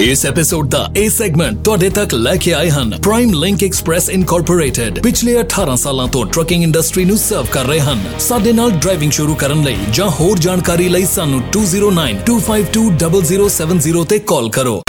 ਇਸ ਐਪੀਸੋਡ ਦਾ ਇਹ ਸੈਗਮੈਂਟ ਤੁਹਾਡੇ ਤੱਕ ਲੈ ਕੇ ਆਏ ਹਨ ਪ੍ਰਾਈਮ ਲਿੰਕ ਐਕਸਪ੍ਰੈਸ ਇਨਕੋਰਪੋਰੇਟਡ ਪਿਛਲੇ 18 ਸਾਲਾਂ ਤੋਂ ਟਰੱਕਿੰਗ ਇੰਡਸਟਰੀ ਨੂੰ ਸਰਵ ਕਰ ਰਹੇ ਹਨ। ਸਾਡੇ ਨਾਲ ਡਰਾਈਵਿੰਗ ਸ਼ੁਰੂ ਕਰਨ ਲਈ ਜਾਂ ਹੋਰ ਜਾਣਕਾਰੀ ਲਈ ਸਾਨੂੰ 2092520070 ਤੇ ਕਾਲ ਕਰੋ।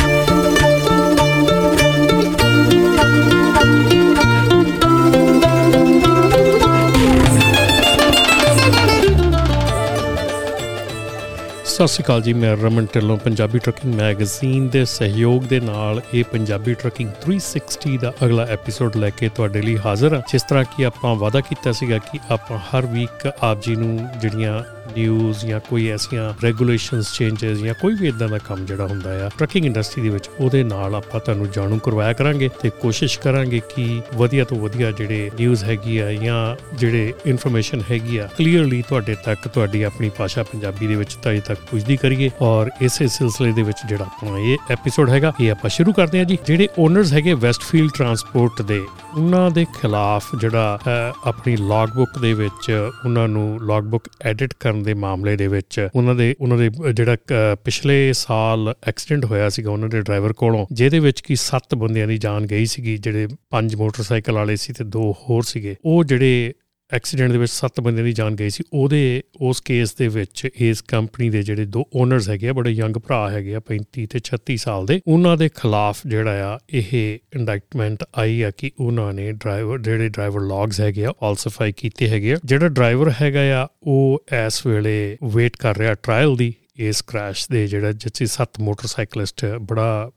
ਸਤਿ ਸ਼੍ਰੀ ਅਕਾਲ ਜੀ, ਮੈਂ ਰਮਨ ਢਿੱਲੋਂ, ਪੰਜਾਬੀ ਟਰੱਕਿੰਗ ਮੈਗਜ਼ੀਨ ਦੇ ਸਹਿਯੋਗ ਦੇ ਨਾਲ ਇਹ ਪੰਜਾਬੀ ਟਰੱਕਿੰਗ 360 ਦਾ ਅਗਲਾ ਐਪੀਸੋਡ ਲੈ ਕੇ ਤੁਹਾਡੇ ਲਈ ਹਾਜ਼ਰ ਹਾਂ। ਜਿਸ ਤਰ੍ਹਾਂ ਕਿ ਆਪਾਂ ਵਾਅਦਾ ਕੀਤਾ ਸੀਗਾ ਕਿ ਆਪਾਂ ਹਰ ਵੀਕ ਆਪ ਜੀ ਨੂੰ ਜਿਹੜੀਆਂ ਨਿਊਜ਼ ਜਾਂ ਕੋਈ ਐਸੀਆਂ ਰੈਗੂਲੇਸ਼ਨਸ ਚੇਂਜਸ ਜਾਂ ਕੋਈ ਵੀ ਇਦਾਂ ਦਾ ਕੰਮ ਜਿਹੜਾ ਹੁੰਦਾ ਆ ਟਰੱਕਿੰਗ ਇੰਡਸਟਰੀ ਦੇ ਵਿੱਚ, ਉਹਦੇ ਨਾਲ ਆਪਾਂ ਤੁਹਾਨੂੰ ਜਾਣੂ ਕਰਵਾਇਆ ਕਰਾਂਗੇ ਤੇ ਕੋਸ਼ਿਸ਼ ਕਰਾਂਗੇ ਕਿ ਵਧੀਆ ਤੋਂ ਵਧੀਆ ਜਿਹੜੇ ਨਿਊਜ਼ ਹੈਗੀ ਆ ਜਾਂ ਜਿਹੜੇ ਇਨਫੋਰਮੇਸ਼ਨ ਹੈਗੀ ਆ ਕਲੀਅਰਲੀ ਤੁਹਾਡੇ ਤੱਕ ਤੁਹਾਡੀ ਆਪਣੀ ਭਾਸ਼ਾ ਪੰਜਾਬੀ ਦੇ ਵਿੱਚ ਤੁਹਾਡੇ ਤੱਕ ਪੁੱਜਦੀ ਕਰੀਏ ਔਰ ਇਸੇ ਸਿਲਸਿਲੇ ਦੇ ਵਿੱਚ ਜਿਹੜਾ ਆਪਣਾ ਇਹ ਐਪੀਸੋਡ ਹੈਗਾ, ਇਹ ਆਪਾਂ ਸ਼ੁਰੂ ਕਰਦੇ ਹਾਂ ਜੀ। ਜਿਹੜੇ ਓਨਰਸ ਹੈਗੇ ਵੈਸਟਫੀਲਡ ਟਰਾਂਸਪੋਰਟ ਦੇ, ਉਹਨਾਂ ਦੇ ਖਿਲਾਫ ਜਿਹੜਾ ਆਪਣੀ ਲੌਗ ਬੁੱਕ ਦੇ ਵਿੱਚ ਉਹਨਾਂ ਨੂੰ ਲੌਗ ਬੁੱਕ ਐਡਿਟ ਕਰਨ ਦੇ ਮਾਮਲੇ ਦੇ ਵਿੱਚ ਉਹਨਾਂ ਦੇ ਉਹਨਾਂ ਦੇ ਜਿਹੜਾ ਪਿਛਲੇ ਸਾਲ ਐਕਸੀਡੈਂਟ ਹੋਇਆ ਸੀਗਾ ਉਹਨਾਂ ਦੇ ਡਰਾਈਵਰ ਕੋਲੋਂ, ਜਿਹਦੇ ਵਿੱਚ ਕੀ 7 ਬੰਦਿਆਂ ਦੀ ਜਾਨ ਗਈ ਸੀਗੀ, ਜਿਹੜੇ ਪੰਜ ਮੋਟਰਸਾਈਕਲ ਵਾਲੇ ਸੀ ਤੇ ਦੋ ਹੋਰ ਸੀਗੇ, ਉਹ ਜਿਹੜੇ ਐਕਸੀਡੈਂਟ ਦੇ ਵਿੱਚ 7 ਬੰਦਿਆਂ ਦੀ ਜਾਨ ਗਈ ਸੀ। ਉਹਦੇ, ਉਸ ਕੇਸ ਦੇ ਵਿੱਚ ਇਸ ਕੰਪਨੀ ਦੇ ਜਿਹੜੇ ਦੋ ਓਨਰਸ ਹੈਗੇ ਆ, ਬੜੇ ਯੰਗ ਭਰਾ ਹੈਗੇ ਆ 35 ਤੇ 36 ਸਾਲ ਦੇ, ਉਹਨਾਂ ਦੇ ਖਿਲਾਫ ਜਿਹੜਾ ਆ, ਇਹ ਇੰਡਾਈਕਟਮੈਂਟ ਆਈ ਆ ਕਿ ਉਹਨਾਂ ਨੇ ਡਰਾਈਵਰ ਜਿਹੜੇ ਡਰਾਈਵਰ ਲੌਗਸ ਹੈਗੇ ਆ ਫਾਲਸੀਫਾਈ ਕੀਤੇ ਹੈਗੇ ਆ। ਜਿਹੜਾ ਡਰਾਈਵਰ ਹੈਗਾ ਆ, ਉਹ ਇਸ ਵੇਲੇ ਵੇਟ ਕਰ ਰਿਹਾ ਟ੍ਰਾਇਲ ਦੀ, ਇਸ ਕ੍ਰੈਸ਼ ਦੇ ਜਿਹੜਾ ਜਿੱਥੇ 7 ਮੋਟਰਸਾਈਕਲਿਸਟ ਬੜਾ